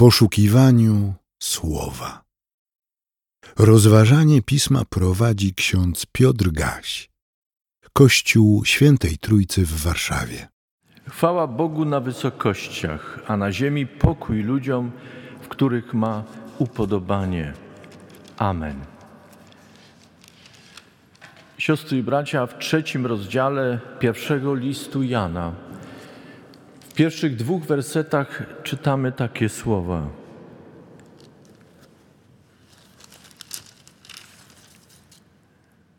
poszukiwaniu słowa. Rozważanie pisma prowadzi ksiądz Piotr Gaś, Kościół Świętej Trójcy w Warszawie. Chwała Bogu na wysokościach, a na ziemi pokój ludziom, w których ma upodobanie. Amen. Siostry i bracia, w trzecim rozdziale pierwszego listu Jana, pierwszych dwóch wersetach czytamy takie słowa.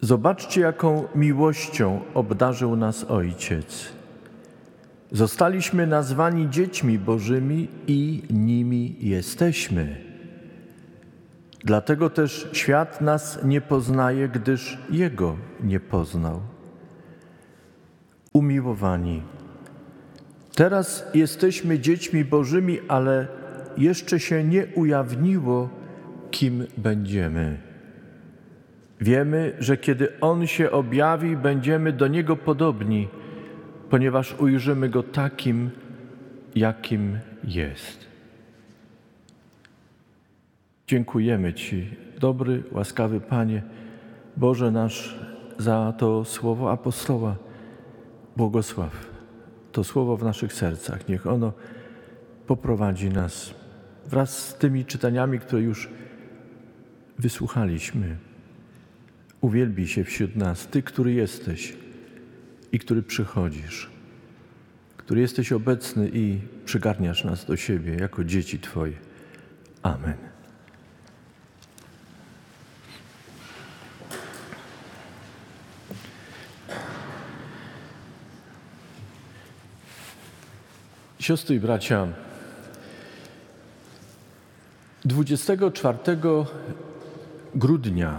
Zobaczcie, jaką miłością obdarzył nas Ojciec. Zostaliśmy nazwani dziećmi Bożymi i nimi jesteśmy. Dlatego też świat nas nie poznaje, gdyż Jego nie poznał. Umiłowani, teraz jesteśmy dziećmi Bożymi, ale jeszcze się nie ujawniło, kim będziemy. Wiemy, że kiedy On się objawi, będziemy do Niego podobni, ponieważ ujrzymy Go takim, jakim jest. Dziękujemy Ci, dobry, łaskawy Panie, Boże nasz, za to słowo apostoła. Błogosław to słowo w naszych sercach. Niech ono poprowadzi nas wraz z tymi czytaniami, które już wysłuchaliśmy. Uwielbi się wśród nas Ty, który jesteś i który przychodzisz, który jesteś obecny i przygarniasz nas do siebie jako dzieci Twoje. Amen. Siostry i bracia, 24 grudnia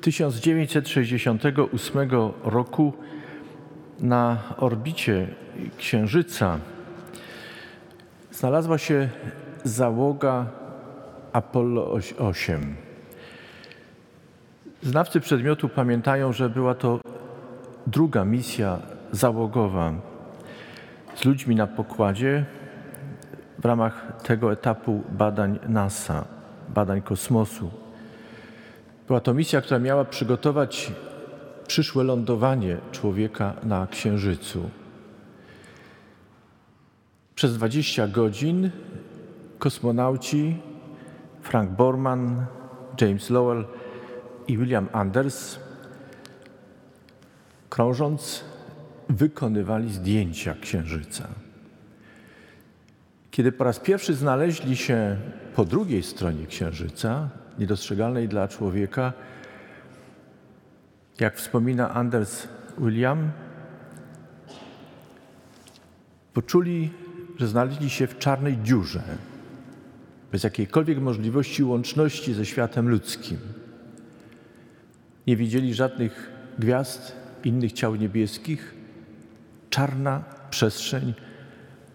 1968 roku na orbicie Księżyca znalazła się załoga Apollo 8. Znawcy przedmiotu pamiętają, że była to druga misja załogowa z ludźmi na pokładzie w ramach tego etapu badań NASA, badań kosmosu. Była to misja, która miała przygotować przyszłe lądowanie człowieka na Księżycu. Przez 20 godzin kosmonauci Frank Borman, James Lowell i William Anders, krążąc, wykonywali zdjęcia Księżyca. Kiedy po raz pierwszy znaleźli się po drugiej stronie Księżyca, niedostrzegalnej dla człowieka, jak wspomina Anders William, poczuli, że znaleźli się w czarnej dziurze, bez jakiejkolwiek możliwości łączności ze światem ludzkim. Nie widzieli żadnych gwiazd, innych ciał niebieskich, czarna przestrzeń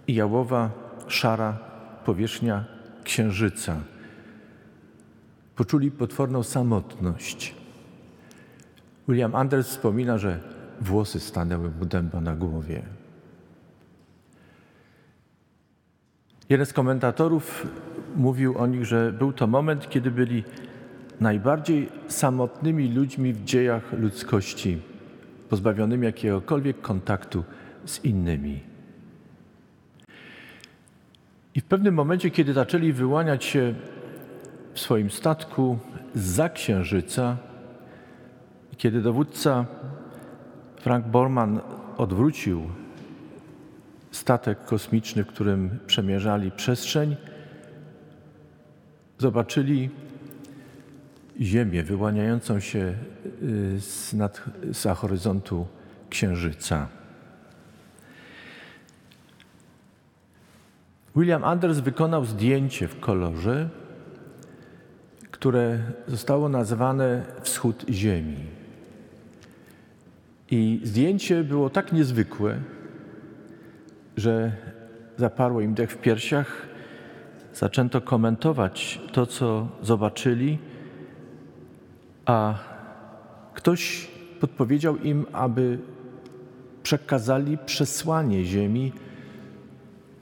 i jałowa, szara powierzchnia księżyca. Poczuli potworną samotność. William Anders wspomina, że włosy stanęły mu dęba na głowie. Jeden z komentatorów mówił o nich, że był to moment, kiedy byli najbardziej samotnymi ludźmi w dziejach ludzkości, pozbawionymi jakiegokolwiek kontaktu z innymi. I w pewnym momencie, kiedy zaczęli wyłaniać się w swoim statku za księżyca, kiedy dowódca Frank Borman odwrócił statek kosmiczny, w którym przemierzali przestrzeń, zobaczyli Ziemię wyłaniającą się y, z, nad, z horyzontu Księżyca. William Anders wykonał zdjęcie w kolorze, które zostało nazwane Wschód Ziemi. I zdjęcie było tak niezwykłe, że zaparło im dech w piersiach. Zaczęto komentować to, co zobaczyli, a ktoś podpowiedział im, aby przekazali przesłanie Ziemi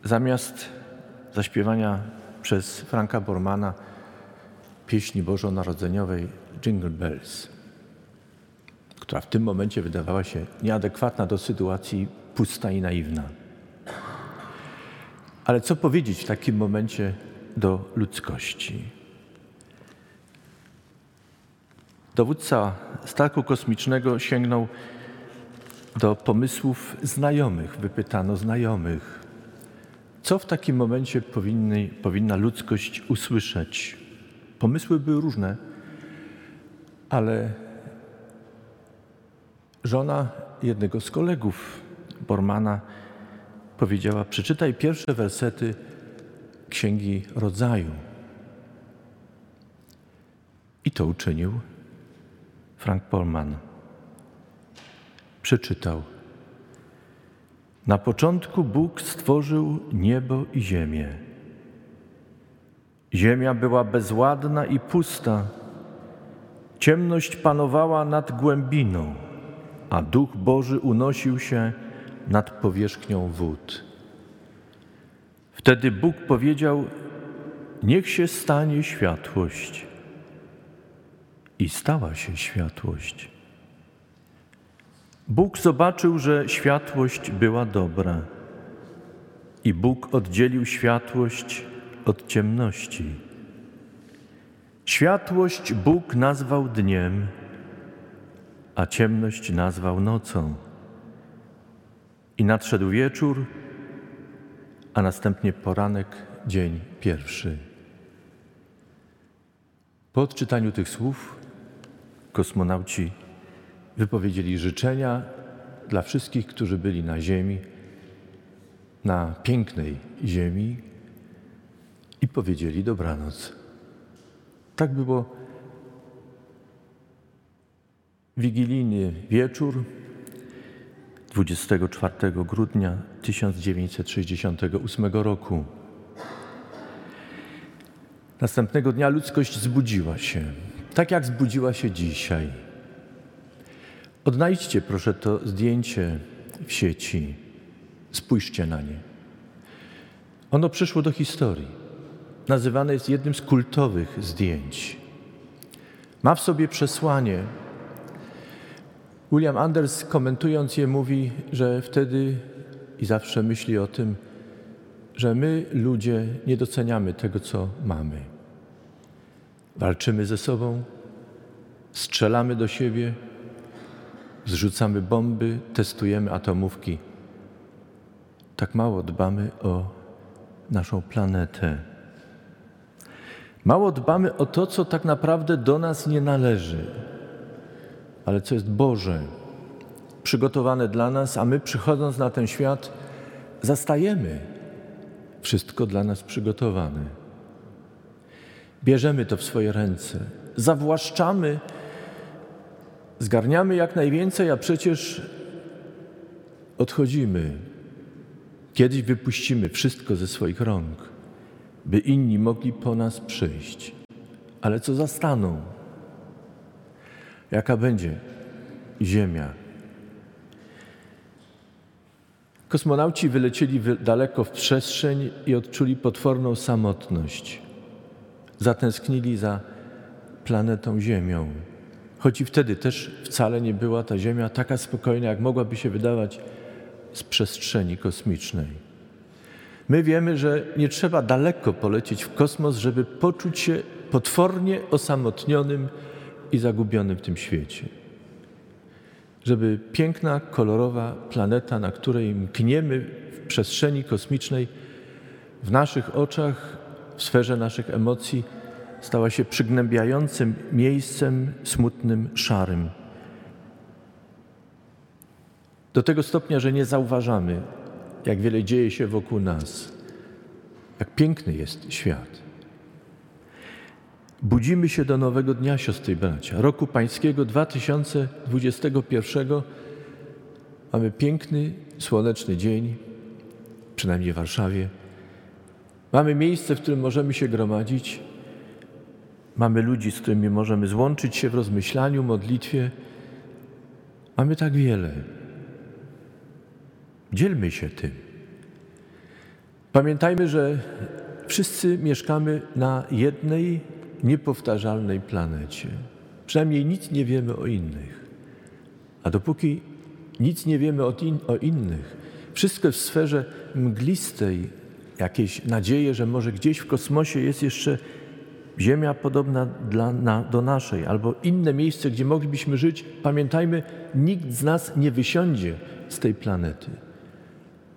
zamiast zaśpiewania przez Franka Bormana pieśni bożonarodzeniowej Jingle Bells, która w tym momencie wydawała się nieadekwatna do sytuacji, pusta i naiwna. Ale co powiedzieć w takim momencie do ludzkości? Dowódca statku kosmicznego sięgnął do pomysłów znajomych, wypytano znajomych. Co w takim momencie powinny, powinna ludzkość usłyszeć? Pomysły były różne, ale żona jednego z kolegów Bormana powiedziała: Przeczytaj pierwsze wersety Księgi Rodzaju. I to uczynił Frank Borman. Przeczytał. Na początku Bóg stworzył niebo i ziemię. Ziemia była bezładna i pusta. Ciemność panowała nad głębiną, a duch Boży unosił się nad powierzchnią wód. Wtedy Bóg powiedział: Niech się stanie światłość. I stała się światłość. Bóg zobaczył, że światłość była dobra, i Bóg oddzielił światłość od ciemności. Światłość Bóg nazwał dniem, a ciemność nazwał nocą. I nadszedł wieczór, a następnie poranek, dzień pierwszy. Po odczytaniu tych słów kosmonauci wypowiedzieli życzenia dla wszystkich, którzy byli na Ziemi, na pięknej Ziemi i powiedzieli dobranoc. Tak było wigilijny wieczór 24 grudnia 1968 roku. Następnego dnia ludzkość zbudziła się, tak jak zbudziła się dzisiaj. Odnajdźcie proszę to zdjęcie w sieci, spójrzcie na nie. Ono przyszło do historii. Nazywane jest jednym z kultowych zdjęć. Ma w sobie przesłanie. William Anders komentując je mówi, że wtedy i zawsze myśli o tym, że my ludzie nie doceniamy tego, co mamy. Walczymy ze sobą, strzelamy do siebie, zrzucamy bomby, testujemy atomówki. Tak mało dbamy o naszą planetę. Mało dbamy o to, co tak naprawdę do nas nie należy, ale co jest Boże, przygotowane dla nas, a my przychodząc na ten świat, zastajemy wszystko dla nas przygotowane. Bierzemy to w swoje ręce, zawłaszczamy, zgarniamy jak najwięcej, a przecież odchodzimy. Kiedyś wypuścimy wszystko ze swoich rąk, by inni mogli po nas przyjść. Ale co zastaną? Jaka będzie Ziemia? Kosmonauci wylecieli daleko w przestrzeń i odczuli potworną samotność. Zatęsknili za planetą Ziemią. Choć i wtedy też wcale nie była ta Ziemia taka spokojna, jak mogłaby się wydawać z przestrzeni kosmicznej. My wiemy, że nie trzeba daleko polecieć w kosmos, żeby poczuć się potwornie osamotnionym i zagubionym w tym świecie. Żeby piękna, kolorowa planeta, na której mkniemy w przestrzeni kosmicznej, w naszych oczach, w sferze naszych emocji, stała się przygnębiającym miejscem smutnym, szarym. Do tego stopnia, że nie zauważamy, jak wiele dzieje się wokół nas, jak piękny jest świat. Budzimy się do nowego dnia, siostry i bracia. Roku pańskiego 2021 mamy piękny, słoneczny dzień, przynajmniej w Warszawie. Mamy miejsce, w którym możemy się gromadzić. Mamy ludzi, z którymi możemy złączyć się w rozmyślaniu, modlitwie. Mamy tak wiele. Dzielmy się tym. Pamiętajmy, że wszyscy mieszkamy na jednej niepowtarzalnej planecie. Przynajmniej nic nie wiemy o innych. A dopóki nic nie wiemy o, in, o innych, wszystko w sferze mglistej, jakieś nadzieje, że może gdzieś w kosmosie jest jeszcze Ziemia podobna dla, na, do naszej, albo inne miejsce, gdzie moglibyśmy żyć, pamiętajmy, nikt z nas nie wysiądzie z tej planety.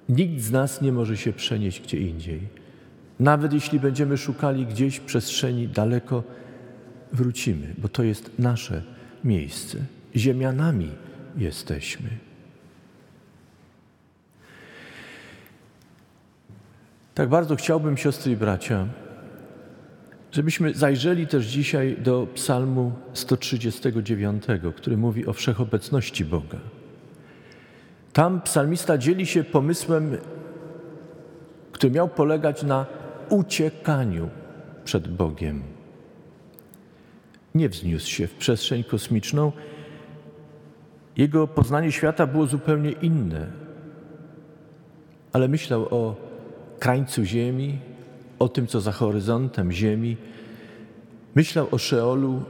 Nikt z nas nie może się przenieść gdzie indziej. Nawet jeśli będziemy szukali gdzieś przestrzeni daleko, wrócimy, bo to jest nasze miejsce. Ziemianami jesteśmy. Tak bardzo chciałbym, siostry i bracia, żebyśmy zajrzeli też dzisiaj do Psalmu 139, który mówi o wszechobecności Boga. Tam psalmista dzieli się pomysłem, który miał polegać na uciekaniu przed Bogiem. Nie wzniósł się w przestrzeń kosmiczną. Jego poznanie świata było zupełnie inne, ale myślał o krańcu Ziemi, o tym, co za horyzontem Ziemi. Myślał o Szeolu,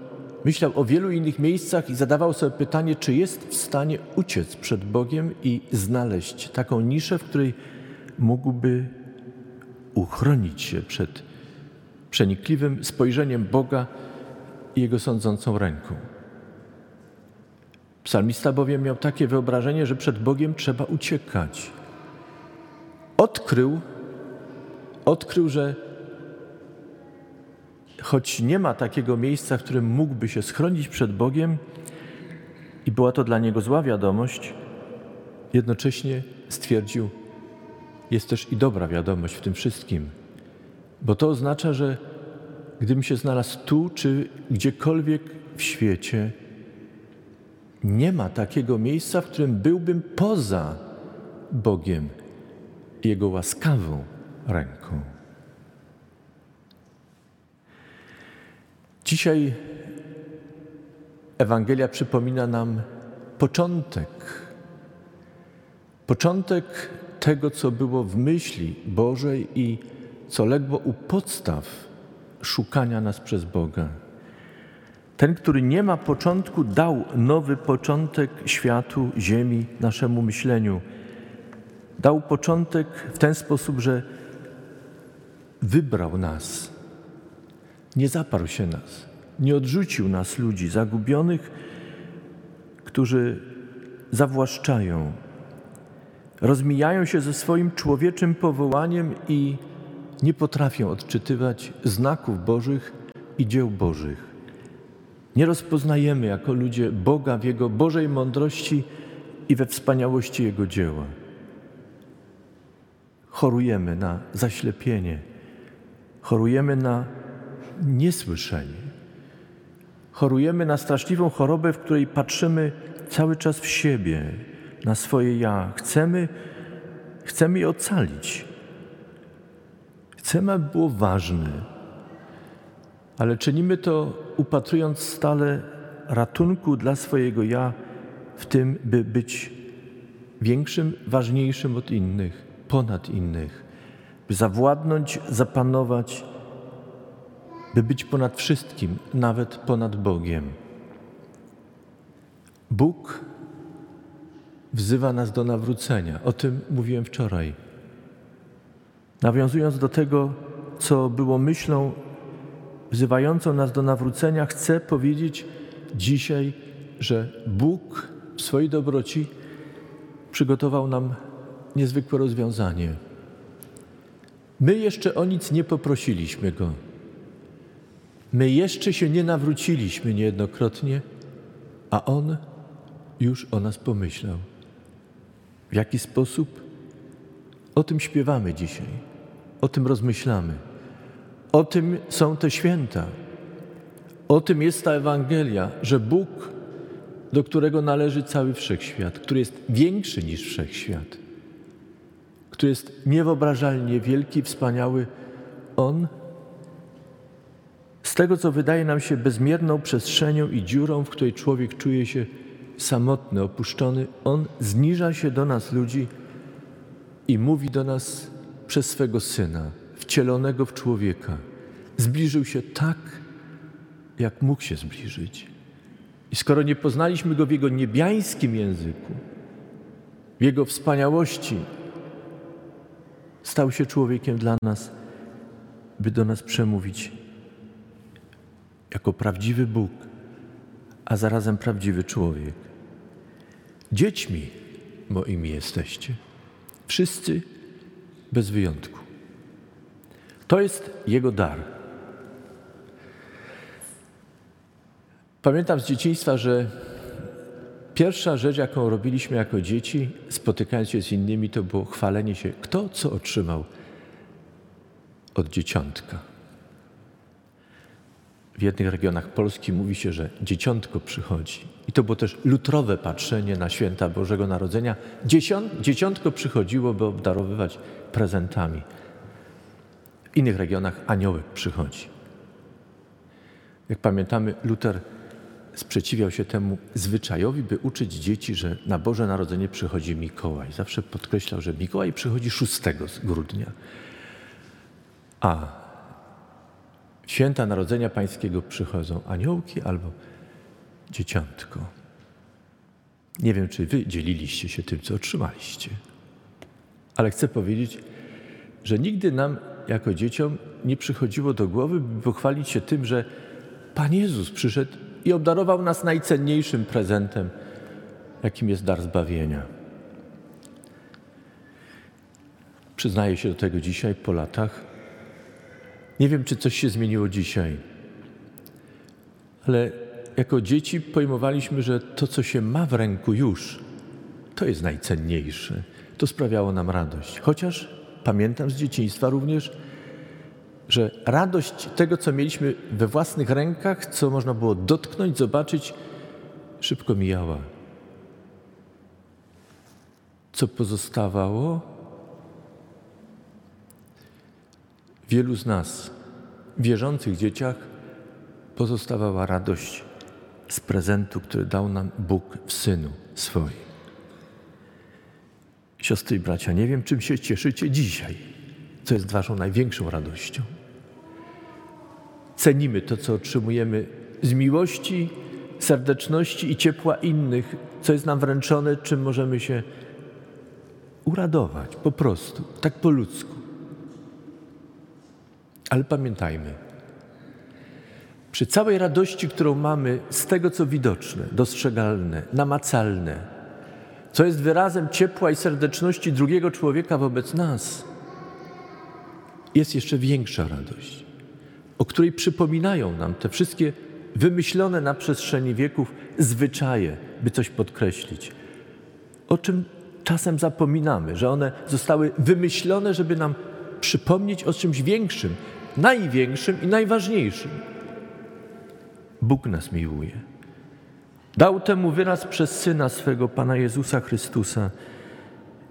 myślał o wielu innych miejscach i zadawał sobie pytanie, czy jest w stanie uciec przed Bogiem i znaleźć taką niszę, w której mógłby uchronić się przed przenikliwym spojrzeniem Boga i Jego sądzącą ręką. Psalmista bowiem miał takie wyobrażenie, że przed Bogiem trzeba uciekać. Odkrył, odkrył, że choć nie ma takiego miejsca, w którym mógłby się schronić przed Bogiem, i była to dla niego zła wiadomość, jednocześnie stwierdził, jest też i dobra wiadomość w tym wszystkim, bo to oznacza, że gdybym się znalazł tu czy gdziekolwiek w świecie, nie ma takiego miejsca, w którym byłbym poza Bogiem Jego łaskawą ręką. Dzisiaj Ewangelia przypomina nam początek. Początek tego, co było w myśli Bożej i co legło u podstaw szukania nas przez Boga. Ten, który nie ma początku, dał nowy początek światu, ziemi, naszemu myśleniu. Dał początek w ten sposób, że wybrał nas. Nie zaparł się nas, nie odrzucił nas, ludzi zagubionych, którzy zawłaszczają, rozmijają się ze swoim człowieczym powołaniem i nie potrafią odczytywać znaków Bożych i dzieł Bożych. Nie rozpoznajemy jako ludzie Boga w Jego Bożej mądrości i we wspaniałości Jego dzieła. Chorujemy na zaślepienie, chorujemy na niesłyszenie, chorujemy na straszliwą chorobę, w której patrzymy cały czas w siebie, na swoje ja. Chcemy, chcemy je ocalić. Chcemy, aby było ważne, ale czynimy to upatrując stale ratunku dla swojego ja w tym, by być większym, ważniejszym od innych, ponad innych, by zawładnąć, zapanować, by być ponad wszystkim, nawet ponad Bogiem. Bóg wzywa nas do nawrócenia. O tym mówiłem wczoraj. Nawiązując do tego, co było myślą wzywającą nas do nawrócenia, chcę powiedzieć dzisiaj, że Bóg w swojej dobroci przygotował nam niezwykłe rozwiązanie. My jeszcze o nic nie poprosiliśmy Go. My jeszcze się nie nawróciliśmy niejednokrotnie, a On już o nas pomyślał. W jaki sposób? O tym śpiewamy dzisiaj. O tym rozmyślamy. O tym są te święta. O tym jest ta Ewangelia, że Bóg, do którego należy cały wszechświat, który jest większy niż wszechświat, który jest niewyobrażalnie wielki, wspaniały, On z tego, co wydaje nam się bezmierną przestrzenią i dziurą, w której człowiek czuje się samotny, opuszczony, On zniża się do nas, ludzi, i mówi do nas przez swego Syna wcielonego w człowieka. Zbliżył się tak, jak mógł się zbliżyć. I skoro nie poznaliśmy Go w Jego niebiańskim języku, w Jego wspaniałości, stał się człowiekiem dla nas, by do nas przemówić jako prawdziwy Bóg, a zarazem prawdziwy człowiek. Dziećmi moimi jesteście. Wszyscy bez wyjątku. To jest Jego dar. Pamiętam z dzieciństwa, że pierwsza rzecz, jaką robiliśmy jako dzieci, spotykając się z innymi, to było chwalenie się, kto co otrzymał od dzieciątka. W jednych regionach Polski mówi się, że dzieciątko przychodzi. I to było też lutrowe patrzenie na święta Bożego Narodzenia. dzieciątko przychodziło, by obdarowywać prezentami. W innych regionach aniołek przychodzi. Jak pamiętamy, Luter sprzeciwiał się temu zwyczajowi, by uczyć dzieci, że na Boże Narodzenie przychodzi Mikołaj. Zawsze podkreślał, że Mikołaj przychodzi 6 grudnia. A święta Narodzenia Pańskiego przychodzą aniołki albo dzieciątko. Nie wiem, czy wy dzieliliście się tym, co otrzymaliście, ale chcę powiedzieć, że nigdy nam jako dzieciom nie przychodziło do głowy, by pochwalić się tym, że Pan Jezus przyszedł i obdarował nas najcenniejszym prezentem, jakim jest dar zbawienia. Przyznaję się do tego dzisiaj po latach. Nie wiem, czy coś się zmieniło dzisiaj, ale jako dzieci pojmowaliśmy, że to, co się ma w ręku już, to jest najcenniejsze. To sprawiało nam radość. Chociaż pamiętam z dzieciństwa również, że radość tego, co mieliśmy we własnych rękach, co można było dotknąć, zobaczyć, szybko mijała. Co pozostawało? Wielu z nas, wierzących dzieciach, pozostawała radość z prezentu, który dał nam Bóg w Synu swoim. Siostry i bracia, nie wiem, czym się cieszycie dzisiaj, co jest Waszą największą radością. Cenimy to, co otrzymujemy z miłości, serdeczności i ciepła innych, co jest nam wręczone, czym możemy się uradować po prostu, tak po ludzku. Ale pamiętajmy, przy całej radości, którą mamy z tego, co widoczne, dostrzegalne, namacalne, co jest wyrazem ciepła i serdeczności drugiego człowieka wobec nas, jest jeszcze większa radość, o której przypominają nam te wszystkie wymyślone na przestrzeni wieków zwyczaje, by coś podkreślić. O czym czasem zapominamy, że one zostały wymyślone, żeby nam przypomnieć o czymś większym, największym i najważniejszym. Bóg nas miłuje. Dał temu wyraz przez Syna swego, Pana Jezusa Chrystusa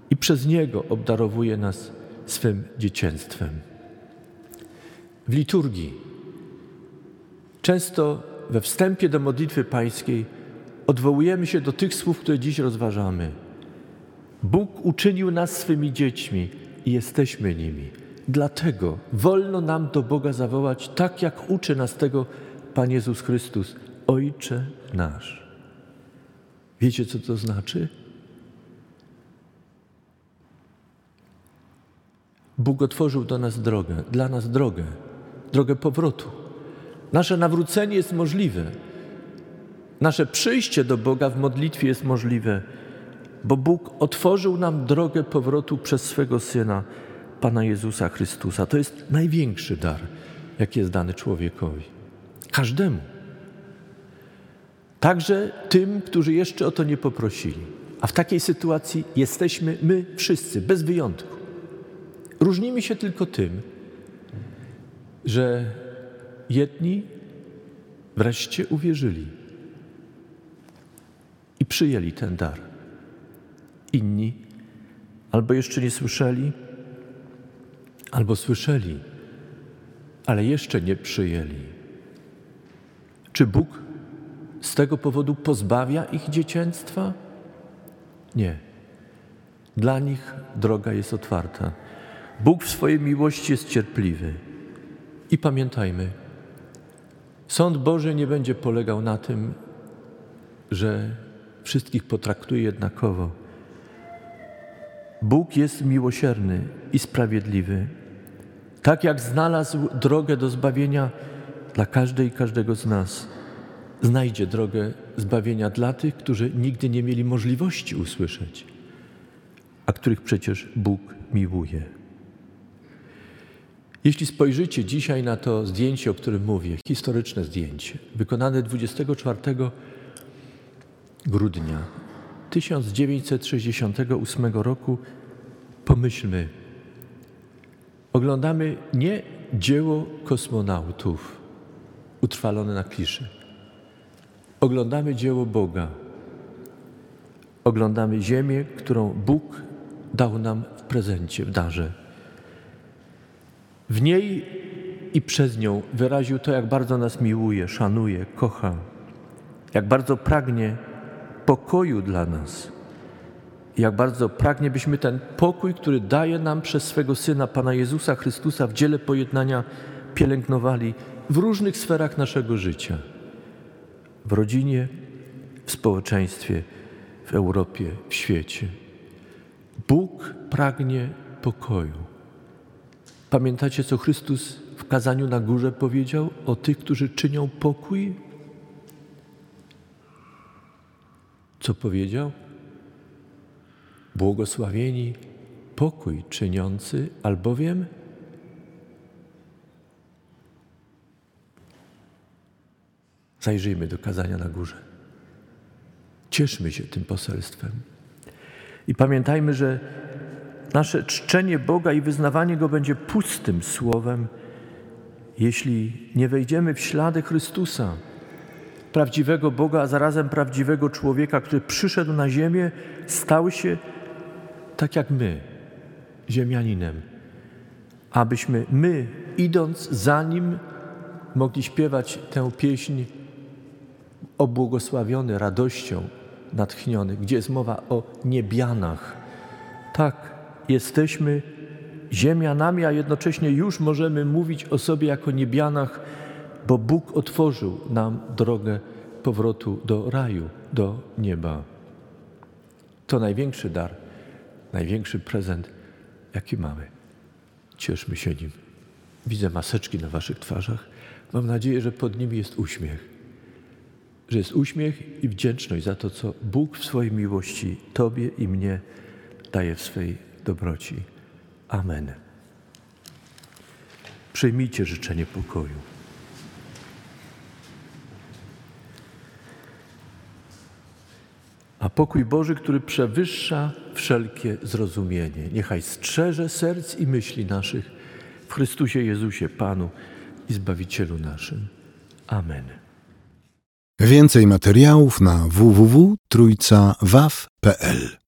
i przez Niego obdarowuje nas swym dzieciństwem. W liturgii często we wstępie do modlitwy pańskiej odwołujemy się do tych słów, które dziś rozważamy. Bóg uczynił nas swymi dziećmi i jesteśmy nimi. Dlatego wolno nam do Boga zawołać tak, jak uczy nas tego Pan Jezus Chrystus, Ojcze nasz. Wiecie, co to znaczy? Bóg otworzył do nas drogę, dla nas drogę, drogę powrotu. Nasze nawrócenie jest możliwe. Nasze przyjście do Boga w modlitwie jest możliwe, bo Bóg otworzył nam drogę powrotu przez swego Syna, Pana Jezusa Chrystusa. To jest największy dar, jaki jest dany człowiekowi. Każdemu. Także tym, którzy jeszcze o to nie poprosili. A w takiej sytuacji jesteśmy my wszyscy, bez wyjątku. Różnimy się tylko tym, że jedni wreszcie uwierzyli i przyjęli ten dar. Inni albo jeszcze nie słyszeli, albo słyszeli, ale jeszcze nie przyjęli. Czy Bóg z tego powodu pozbawia ich dzieciństwa? Nie. Dla nich droga jest otwarta. Bóg w swojej miłości jest cierpliwy. I pamiętajmy, sąd Boży nie będzie polegał na tym, że wszystkich potraktuje jednakowo. Bóg jest miłosierny i sprawiedliwy. Tak jak znalazł drogę do zbawienia dla każdej i każdego z nas, znajdzie drogę zbawienia dla tych, którzy nigdy nie mieli możliwości usłyszeć, a których przecież Bóg miłuje. Jeśli spojrzycie dzisiaj na to zdjęcie, o którym mówię, historyczne zdjęcie, wykonane 24 grudnia 1968 roku, pomyślmy, oglądamy nie dzieło kosmonautów utrwalone na kliszy. Oglądamy dzieło Boga. Oglądamy ziemię, którą Bóg dał nam w prezencie, w darze. W niej i przez nią wyraził to, jak bardzo nas miłuje, szanuje, kocha, jak bardzo pragnie pokoju dla nas. Jak bardzo pragnie, byśmy ten pokój, który daje nam przez swego Syna, Pana Jezusa Chrystusa w dziele pojednania, pielęgnowali w różnych sferach naszego życia. W rodzinie, w społeczeństwie, w Europie, w świecie. Bóg pragnie pokoju. Pamiętacie, co Chrystus w kazaniu na górze powiedział o tych, którzy czynią pokój? Co powiedział? Błogosławieni pokój czyniący, albowiem zajrzyjmy do kazania na górze. Cieszmy się tym poselstwem. I pamiętajmy, że nasze czczenie Boga i wyznawanie Go będzie pustym słowem, jeśli nie wejdziemy w ślady Chrystusa prawdziwego Boga, a zarazem prawdziwego człowieka, który przyszedł na ziemię, stał się tak jak my, ziemianinem, abyśmy my, idąc za nim, mogli śpiewać tę pieśń obłogosławiony radością, natchniony, gdzie jest mowa o niebianach. Tak, jesteśmy ziemianami, a jednocześnie już możemy mówić o sobie jako niebianach, bo Bóg otworzył nam drogę powrotu do raju, do nieba. To największy dar, największy prezent, jaki mamy. Cieszmy się nim. Widzę maseczki na Waszych twarzach. Mam nadzieję, że pod nimi jest uśmiech. Że jest uśmiech i wdzięczność za to, co Bóg w swojej miłości Tobie i mnie daje w swej dobroci. Amen. Przyjmijcie życzenie pokoju. A pokój Boży, który przewyższa wszelkie zrozumienie, niechaj strzeże serc i myśli naszych w Chrystusie Jezusie, Panu i Zbawicielu naszym. Amen. Więcej materiałów na www.trójcawaw.pl